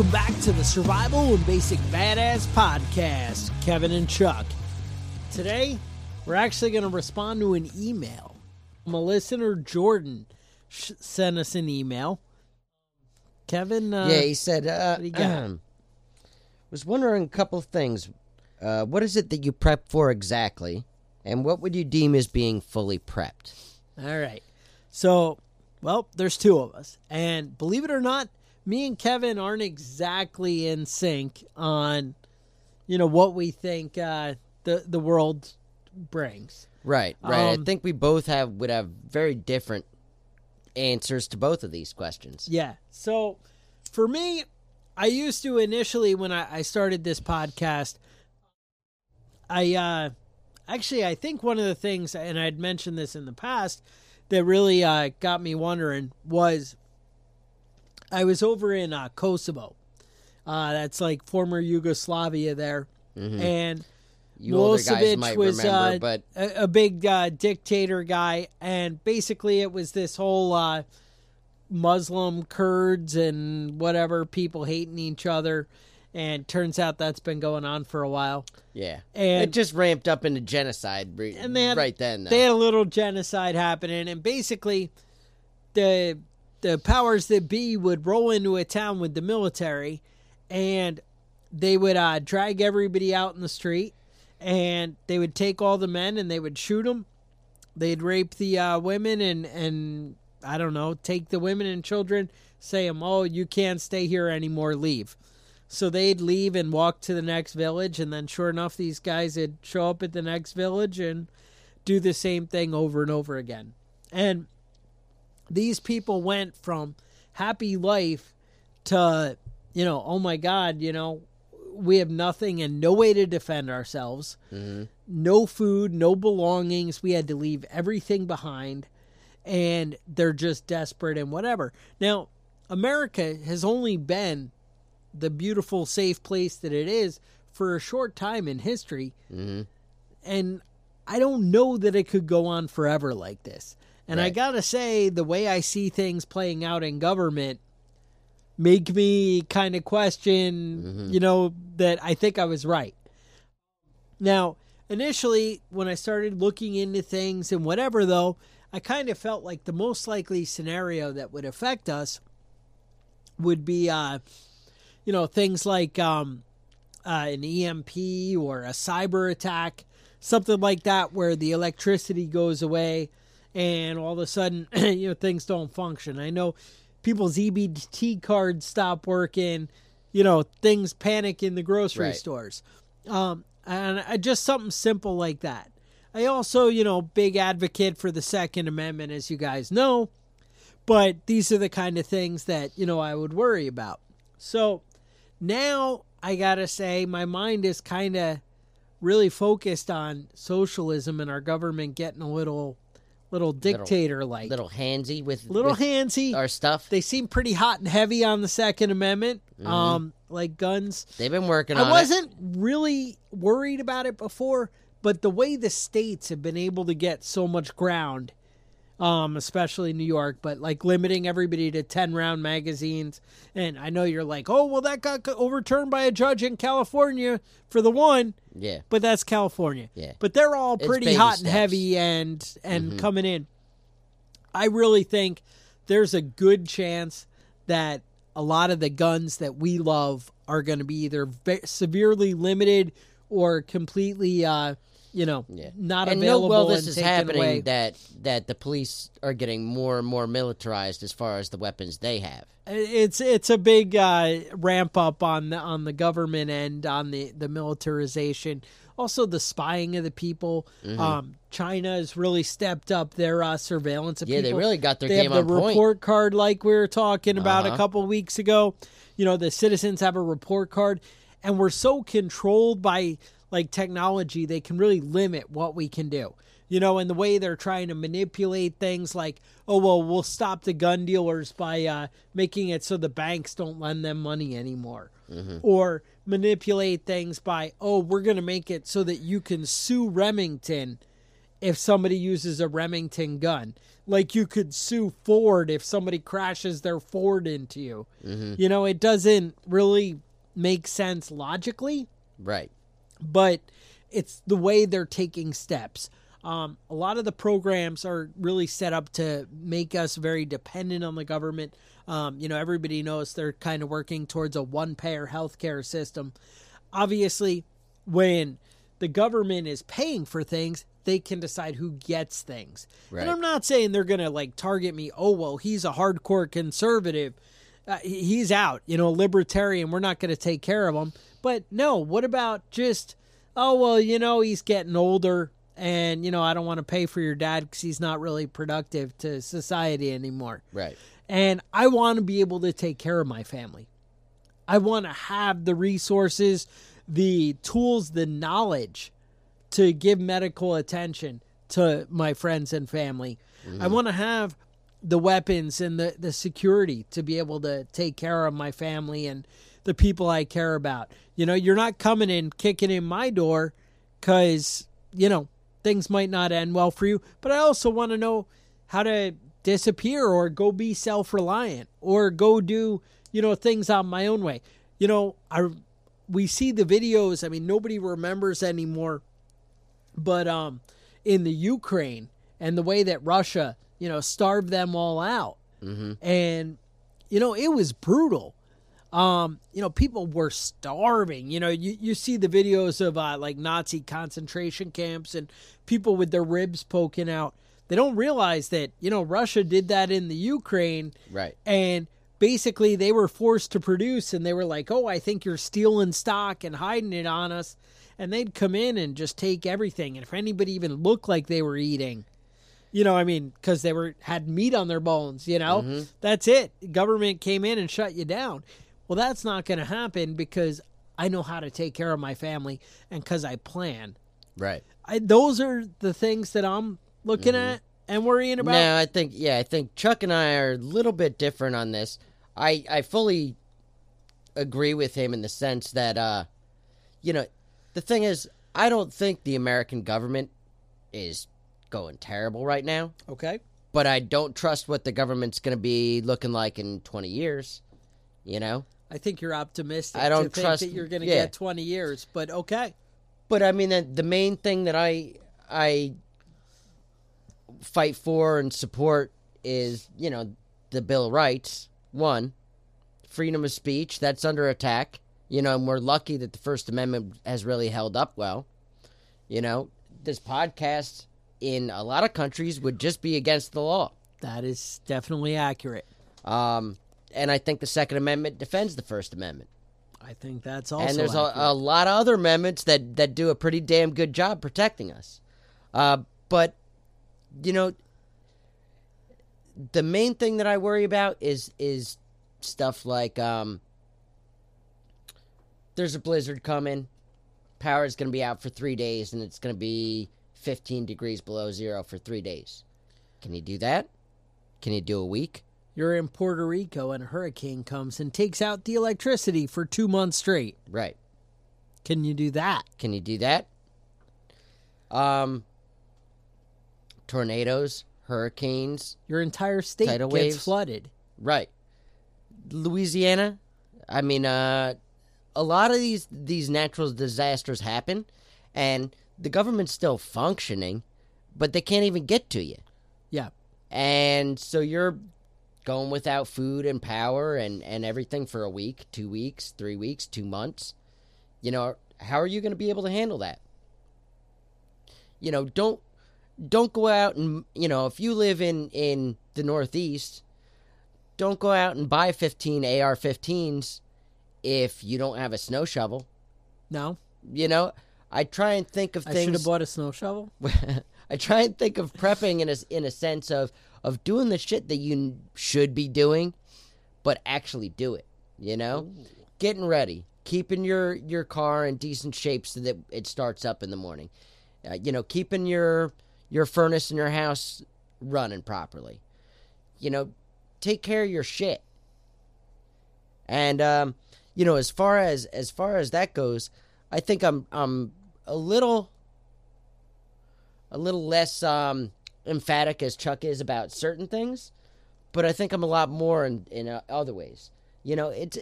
welcome back to the Survival and Basic Badass Podcast, Kevin and Chuck. Today, we're actually going to respond to an email. A listener, Jordan, sh- sent us an email. Kevin, uh, yeah, he said, uh, what do you got? was wondering a couple things. Uh, what is it that you prep for exactly? And what would you deem as being fully prepped? All right. So, well, there's two of us. And believe it or not, me and Kevin aren't exactly in sync on, you know, what we think uh, the the world brings. Right, right. Um, I think we both have would have very different answers to both of these questions. Yeah. So, for me, I used to initially when I, I started this podcast, I uh, actually I think one of the things, and I'd mentioned this in the past, that really uh, got me wondering was I was over in uh, Kosovo. Uh, that's like former Yugoslavia there, and You Milosevic was remember, uh, but a, a big uh, dictator guy, and basically it was this whole uh, Muslim Kurds and whatever people hating each other, and turns out that's been going on for a while. yeah, and- it just ramped up into genocide. re- And they had, right then, though. they had a little genocide happening, and basically the the powers that be would roll into a town with the military, and they would uh, drag everybody out in the street, and they would take all the men and they would shoot them. They'd rape the uh, women and and I don't know, take the women and children, say them, oh, you can't stay here anymore, leave. So they'd leave and walk to the next village, and then sure enough, these guys would show up at the next village and do the same thing over and over again. And these people went from happy life to, you know, oh my God, you know, we have nothing and no way to defend ourselves, mm-hmm. no food, no belongings. We had to leave everything behind, and they're just desperate and whatever. Now, America has only been the beautiful, safe place that it is for a short time in history. Mm-hmm. And I don't know that it could go on forever like this. And I got to say, the way I see things playing out in government make me kind of question, you know, that I think I was right. Now, initially, when I started looking into things and whatever, though, I kind of felt like the most likely scenario that would affect us would be, uh, you know, things like um, uh, an EMP or a cyber attack, something like that, where the electricity goes away and all of a sudden, you know, things don't function. I know people's EBT cards stop working, you know, things panic in the grocery Right. stores. Um, and I, just something simple like that. I also, you know, big advocate for the Second Amendment, as you guys know. But these are the kind of things that, you know, I would worry about. So now I got to say, my mind is kind of really focused on socialism and our government getting a little, little dictator like. Little handsy with Little with handsy. our stuff. They seem pretty hot and heavy on the Second Amendment, um, like guns. They've been working on I wasn't really worried about it before, but the way the states have been able to get so much ground, um, especially New York, but like limiting everybody to 10 round magazines. And I know you're like, oh, well, that got overturned by a judge in California for the one, Yeah. but that's California. Yeah. But they're all It's pretty hot and steps. Mm-hmm. heavy and and coming in. I really think there's a good chance that a lot of the guns that we love are going to be either ve- severely limited or completely, uh, you know, Yeah. not and available. well, this and is happening away. that that the police are getting more and more militarized as far as the weapons they have. it's it's a big uh, ramp up on the on the government end on the the militarization also the spying of the people Mm-hmm. um china has really stepped up their uh, surveillance of Yeah, they really got their they game have the point. report card like we were talking about a Uh-huh. couple weeks ago you know the citizens have a report card and we're so controlled by like technology they can really limit what we can do you know and the way they're trying to manipulate things like oh well we'll stop the gun dealers by uh, making it so the banks don't lend them money anymore or manipulate things by oh we're going to make it so that you can sue remington if somebody uses a Remington gun. Like you could sue Ford if somebody crashes their Ford into you. You know, it doesn't really make sense logically, Right. But it's the way they're taking steps. Um, a lot of the programs are really set up to make us very dependent on the government. Um, you know, everybody knows they're kind of working towards a one payer healthcare system. Obviously, when the government is paying for things, they can decide who gets things. Right. And I'm not saying they're going to like target me. Oh, well, he's a hardcore conservative. Uh, he's out, you know, a libertarian. We're not going to take care of him. But no, what about just, oh, well, you know, he's getting older and, you know, I don't want to pay for your dad because he's not really productive to society anymore. Right. And I want to be able to take care of my family. I want to have the resources, the tools, the knowledge to give medical attention to my friends and family. I mm-hmm. want to have the weapons and the, the security to be able to take care of my family and the people I care about. You know, you're not coming in kicking in my door because, you know, things might not end well for you. But I also want to know how to disappear or go be self reliant or go do, you know, things on my own way. You know, I we see the videos, I mean nobody remembers anymore, but um in the Ukraine and the way that Russia, you know, starved them all out. And you know, it was brutal um, you know, people were starving. You know, you, you see the videos of uh, like Nazi concentration camps and people with their ribs poking out. They don't realize that, you know, Russia did that in the Ukraine. Right. And basically they were forced to produce and they were like, oh, I think you're stealing stock and hiding it on us. And they'd come in and just take everything. And if anybody even looked like they were eating, you know, I mean, because they were had meat on their bones. You know, that's it. Government came in and shut you down. Well, that's not going to happen because I know how to take care of my family and because I plan. Right. I, those are the things that I'm looking at and worrying about. No, I think yeah, I think Chuck and I are a little bit different on this. I I fully agree with him in the sense that uh you know, the thing is I don't think the American government is going terrible right now, Okay. but I don't trust what the government's going to be looking like in 20 years, you know? I think you're optimistic. I don't trust- that you're going to yeah. get 20 years, but okay. But I mean, the, the main thing that I I fight for and support is you know the Bill of Rights. One, freedom of speech that's under attack. You know, and we're lucky that the First Amendment has really held up well. You know, this podcast in a lot of countries would just be against the law. That is definitely accurate. Um, and I think the Second Amendment defends the First Amendment. I think that's also and there's a, a lot of other amendments that, that do a pretty damn good job protecting us. Uh, but you know, the main thing that I worry about is is stuff like um, there's a blizzard coming, power is going to be out for three days, and it's going to be 15 degrees below zero for three days. Can you do that? Can you do a week? You're in Puerto Rico and a hurricane comes and takes out the electricity for two months straight. Right. Can you do that? Can you do that? Um, tornadoes, hurricanes, Your entire state Tidal gets waves. flooded. right? Louisiana. I mean, uh, a lot of these these natural disasters happen, and the government's still functioning, but they can't even get to you. Yeah. and so you're going without food and power and and everything for a week two weeks three weeks two months you know how are you going to be able to handle that you know don't don't go out and you know if you live in in the northeast don't go out and buy 15 ar-15s if you don't have a snow shovel No, you know i try and think of things. I should have bought a snow shovel. I try and think of prepping in a in a sense of of doing the shit that you should be doing, but actually do it. You know, getting ready, keeping your your car in decent shape so that it starts up in the morning. Uh, you know, keeping your your furnace in your house running properly. You know, take care of your shit. And um, you know, as far as as far as that goes, I think I'm I'm a little a little less um, emphatic as Chuck is about certain things, but I think I'm a lot more in in uh, other ways. You know, it's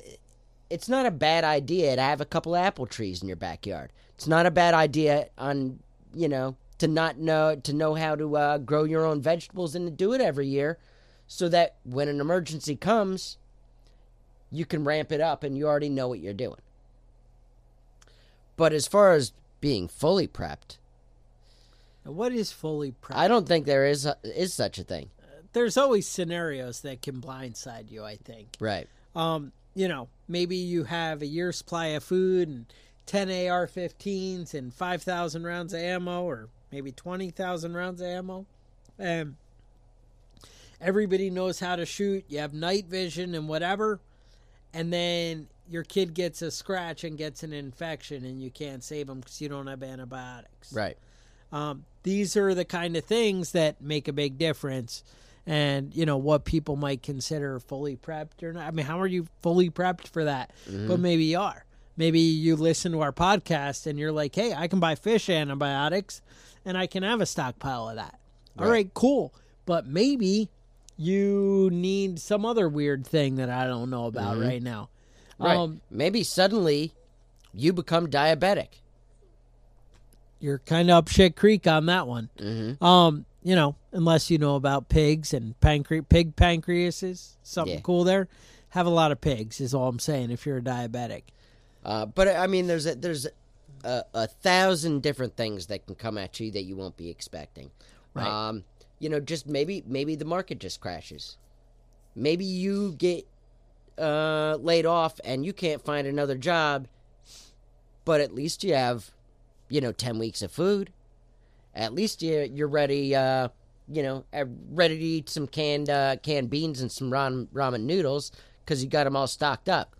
it's not a bad idea to have a couple apple trees in your backyard. It's not a bad idea on you know to not know to know how to uh, grow your own vegetables and to do it every year, so that when an emergency comes, you can ramp it up and you already know what you're doing. But as far as being fully prepped, What is fully prepped? I don't think there is is such a thing. There's always scenarios that can blindside you. I think. Right. Um, you know, maybe you have a year's supply of food and 10 AR-15s and 5,000 rounds of ammo, or maybe 20,000 rounds of ammo, and everybody knows how to shoot. You have night vision and whatever, and then your kid gets a scratch and gets an infection, and you can't save them because you don't have antibiotics. Right. Um, these are the kind of things that make a big difference. And, you know, what people might consider fully prepped or not. I mean, how are you fully prepped for that? But maybe you are. Maybe you listen to our podcast and you're like, hey, I can buy fish antibiotics and I can have a stockpile of that. All Right. right, cool. But maybe you need some other weird thing that I don't know about right now. Right. Um, Maybe suddenly you become diabetic. You're kind of up shit creek on that one. Mhm. Um, you know, unless you know about pigs and pancre- pig pancreases, something Yeah. cool there. Have a lot of pigs is all I'm saying. If you're a diabetic, Uh, but I mean, there's a, there's a, a thousand different things that can come at you that you won't be expecting. Right. Um, you know, just maybe maybe the market just crashes. Maybe you get uh, laid off and you can't find another job, but at least you have, you know, ten weeks of food. At least you you're ready. Uh, you know, uh, ready to eat some canned uh, canned beans and some ramen, ramen noodles because you got them all stocked up.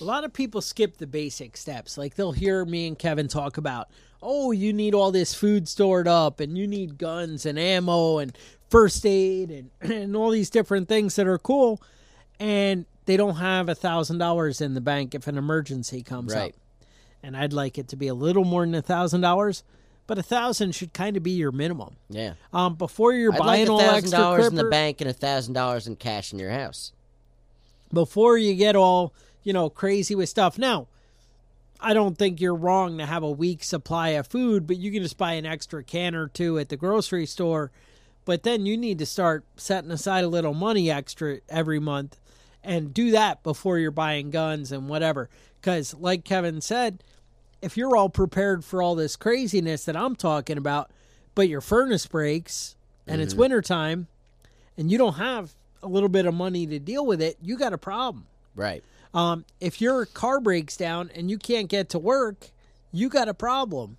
a lot of people skip the basic steps. Like they'll hear me and Kevin talk about, oh, you need all this food stored up, and you need guns and ammo and first aid and and all these different things that are cool, and they don't have a thousand dollars in the bank if an emergency comes Right. up. And I'd like it to be a little more than a thousand dollars, but a thousand should kind of be your minimum. Yeah. Um, before you're I'd buying like a all thousand extra dollars in the bank and a thousand dollars in cash in your house. before you get all you know crazy with stuff. Now, I don't think you're wrong to have a week supply of food, but you can just buy an extra can or two at the grocery store. But then you need to start setting aside a little money extra every month and do that before you're buying guns and whatever. Because, like Kevin said, if you're all prepared for all this craziness that I'm talking about, but your furnace breaks and it's wintertime and you don't have a little bit of money to deal with it, you got a problem. Right. Um, if your car breaks down and you can't get to work, you got a problem.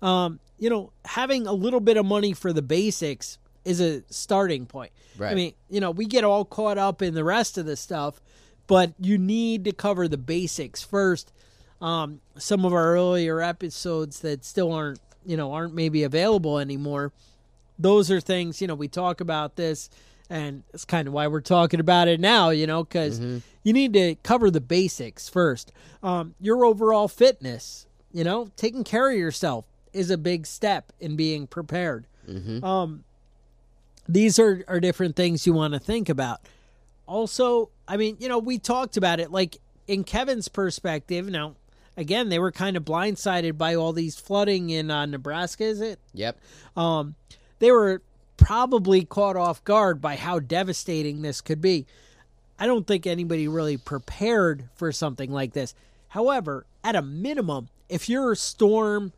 Um, you know, having a little bit of money for the basics is a starting point. I mean, you know, we get all caught up in the rest of the stuff, but you need to cover the basics first. Um, some of our earlier episodes that still aren't, you know, aren't maybe available anymore. Those are things, you know, we talk about this and it's kind of why we're talking about it now, you know, because you need to cover the basics first. Um, your overall fitness, you know, taking care of yourself is a big step in being prepared. Um, these are, are different things you want to think about. Also, I mean, you know, we talked about it like in Kevin's perspective. Now, again, they were kind of blindsided by all these flooding in uh, Nebraska, is it? Yep. um, they were probably caught off guard by how devastating this could be. I don't think anybody really prepared for something like this. However, at a minimum, if you're a storm,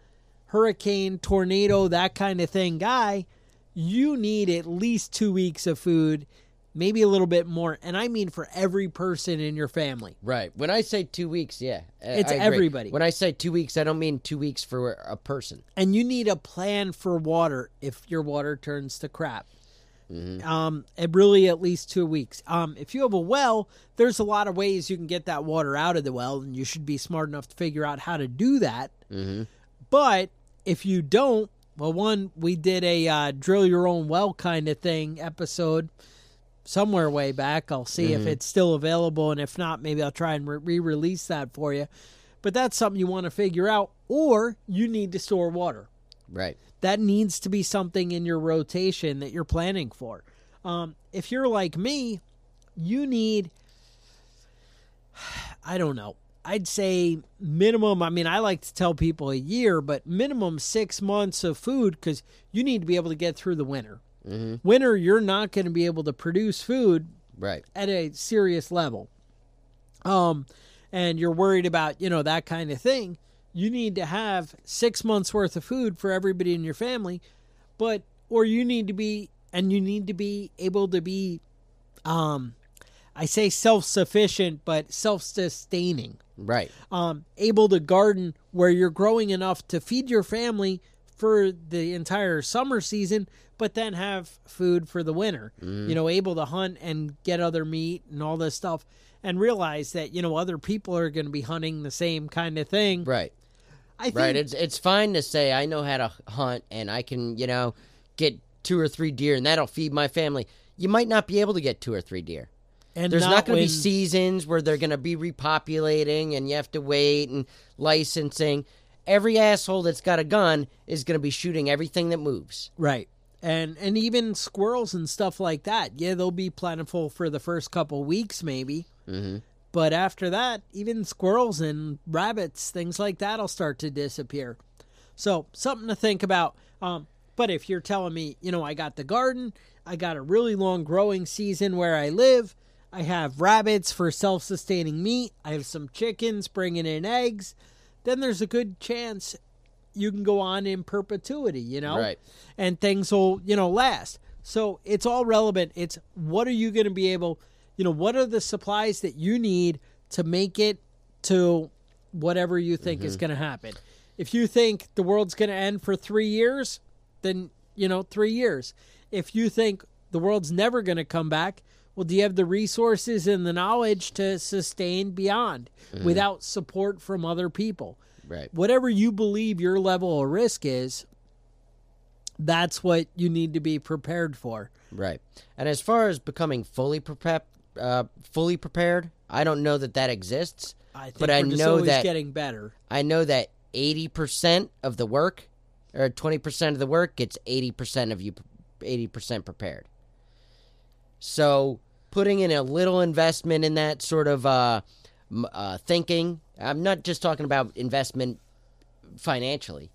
hurricane, tornado, that kind of thing guy, you need at least two weeks of food, maybe a little bit more. And I mean for every person in your family. Right. When I say two weeks, yeah, It's everybody. When I say two weeks, I don't mean two weeks for a person. and you need a plan for water if your water turns to crap. Um, and really at least two weeks. Um, if you have a well, there's a lot of ways you can get that water out of the well, and you should be smart enough to figure out how to do that. But if you don't, well, one we did a uh, drill your own well kind of thing episode somewhere way back. I'll see if it's still available, and if not, maybe I'll try and re release that for you. But that's something you want to figure out, or you need to store water. Right. That needs to be something in your rotation that you're planning for. Um, if you're like me, you need, I don't know, I'd say minimum. I mean, I like to tell people a year, but minimum six months of food because you need to be able to get through the winter. Winter, you're not going to be able to produce food Right. at a serious level. Um, and you're worried about, you know, that kind of thing. You need to have six months worth of food for everybody in your family, but, or you need to be, and you need to be able to be, um, I say self sufficient, but self sustaining Right. um, able to garden where you're growing enough to feed your family for the entire summer season, but then have food for the winter. Mm. You know, able to hunt and get other meat and all this stuff, and realize that you know other people are going to be hunting the same kind of thing. Right. I think Right. It's it's fine to say I know how to hunt and I can you know get two or three deer and that'll feed my family. You might not be able to get two or three deer. and There's not, going to when- be seasons where they're going to be repopulating and you have to wait and licensing. Every asshole that's got a gun is going to be shooting everything that moves. Right. And and even squirrels and stuff like that. Yeah, they'll be plentiful for the first couple weeks maybe. Mm-hmm. But after that, even squirrels and rabbits, things like that'll start to disappear. So something to think about. Um, but if you're telling me, you know, I got the garden, I got a really long growing season where I live, I have rabbits for self-sustaining meat, I have some chickens bringing in eggs, then there's a good chance you can go on in perpetuity, you know? Right. And things will, you know, last. So it's all relevant. It's what are you going to be able, you know, what are the supplies that you need to make it to whatever you think is mm-hmm. going to happen. If you think the world's going to end for three years, then, you know, three years. If you think the world's never going to come back, well, do you have the resources and the knowledge to sustain beyond without support from other people? Right. whatever you believe your level of risk is, that's what you need to be prepared for. Right. And as far as becoming fully prepared, uh, fully prepared, I don't know that that exists. I think But I just know that- getting better. I know that 80% of the work or 20% of the work gets 80% of you 80% prepared. So, putting in a little investment in that sort of uh, uh, thinking, I'm not just talking about investment financially,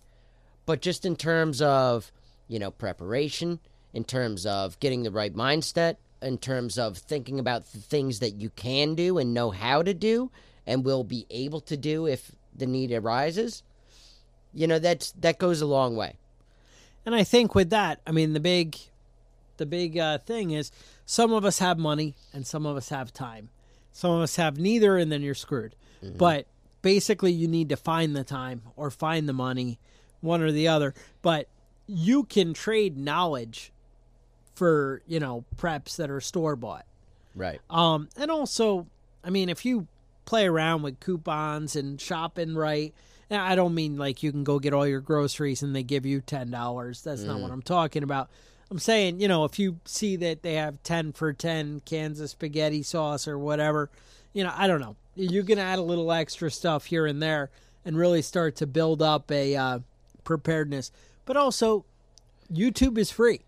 but just in terms of, you know, preparation, in terms of getting the right mindset, in terms of thinking about the things that you can do and know how to do and will be able to do if the need arises. You know, that's that goes a long way. And I think with that, I mean the big the big uh, thing is some of us have money and some of us have time. Some of us have neither and then you're screwed. But basically you need to find the time or find the money one or the other. But you can trade knowledge for you know preps that are store bought. Right. Um, and also, I mean, if you play around with coupons and shopping right, I don't mean like you can go get all your groceries and they give you ten dollars. That's not what I'm talking about. I'm saying, you know, if you see that they have ten for ten Kansas spaghetti sauce or whatever, you know, I don't know. You can add a little extra stuff here and there and really start to build up a uh, preparedness. But also, YouTube is free.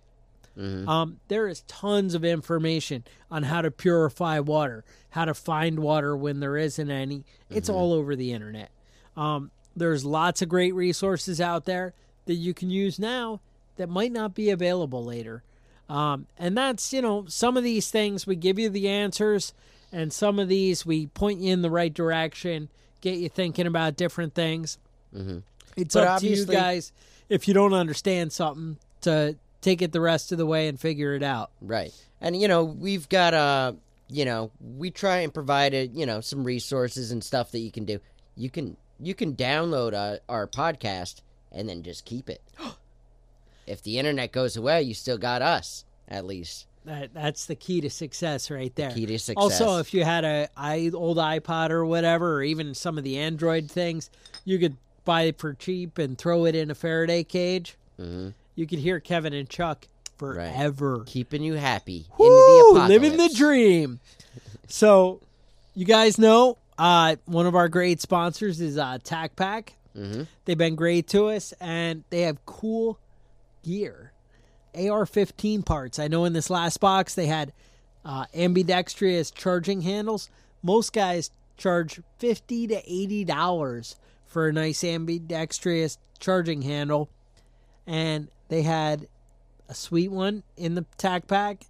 Um, there is tons of information on how to purify water, how to find water when there isn't any. It's all over the internet. Um, there's lots of great resources out there that you can use now that might not be available later. Um, and that's, you know, some of these things we give you the answers, and some of these we point you in the right direction, get you thinking about different things. It's But up to you guys if you don't understand something to take it the rest of the way and figure it out. Right. And you know, we've got uh, you know, we try and provide a, you know, some resources and stuff that you can do. You can you can download uh, our podcast and then just keep it. if the internet goes away, you still got us at least. That that's the key to success right there. key to success. Also, if you had a i old iPod or whatever, or even some of the Android things, you could buy it for cheap and throw it in a Faraday cage. hmm You could hear Kevin and Chuck forever. Keeping you happy Woo! the apocalypse. living the dream. So, you guys know uh, one of our great sponsors is uh, Tac Pack. Mhm. They've been great to us, and they have cool gear. AR-15 parts. I know in this last box they had uh, ambidextrous charging handles. Most guys charge fifty to eighty dollars for a nice ambidextrous charging handle, and they had a sweet one in the tac pack.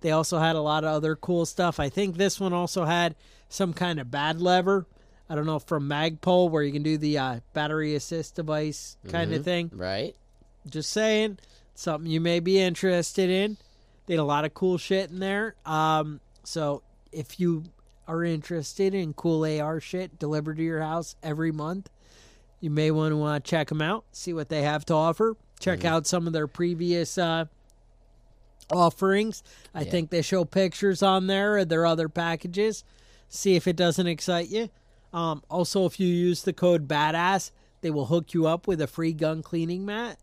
They also had a lot of other cool stuff. I think this one also had some kind of BAD lever. I don't know from Magpul where you can do the uh, battery assist device kind of thing. Right? Just saying, something you may be interested in. They had a lot of cool shit in there. Um, so if you are interested in cool AR shit delivered to your house every month, you may want to uh, check them out, see what they have to offer. Check out some of their previous uh, offerings. I think they show pictures on there of their other packages. See if it doesn't excite you. Um, also, if you use the code BADASS, they will hook you up with a free gun cleaning mat.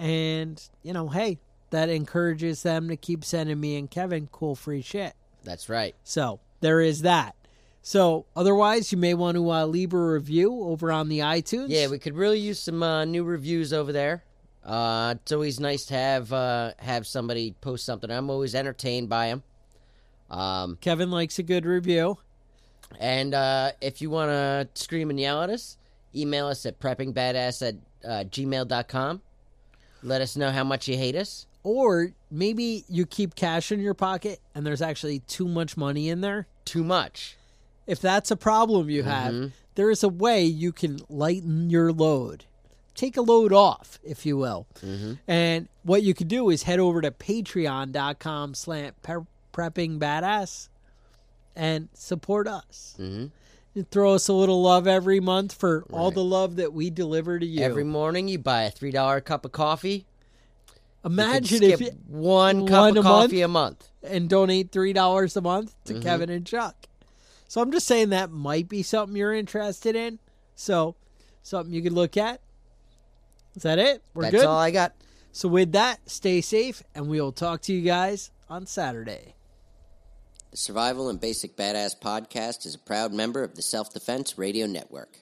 And, you know, hey, that encourages them to keep sending me and Kevin cool free shit. That's right. So there is that. So otherwise, you may want to uh, leave a review over on the iTunes. Yeah, we could really use some uh, new reviews over there. Uh, it's always nice to have uh, have somebody post something. I'm always entertained by them. Um, Kevin likes a good review. and uh, if you want to scream and yell at us, email us at preppingbadass at uh, gmail.com. Let us know how much you hate us. Or maybe you keep cash in your pocket and there's actually too much money in there. Too much. If that's a problem you have, Mm-hmm. there is a way you can lighten your load. Take a load off, if you will. Mm-hmm. And what you could do is head over to patreon.com slash prepping badass and support us. Mm-hmm. You throw us a little love every month for all the love that we deliver to you. Every morning you buy a three dollar cup of coffee. Imagine if you one cup one of a coffee a month. and donate three dollars a month to Mm-hmm. Kevin and Chuck. So I'm just saying that might be something you're interested in. So something you could look at. Is that it? We're That's good. all I got. So with that, stay safe, and we will talk to you guys on Saturday. The Survival and Basic Badass podcast is a proud member of the Self Defense Radio Network.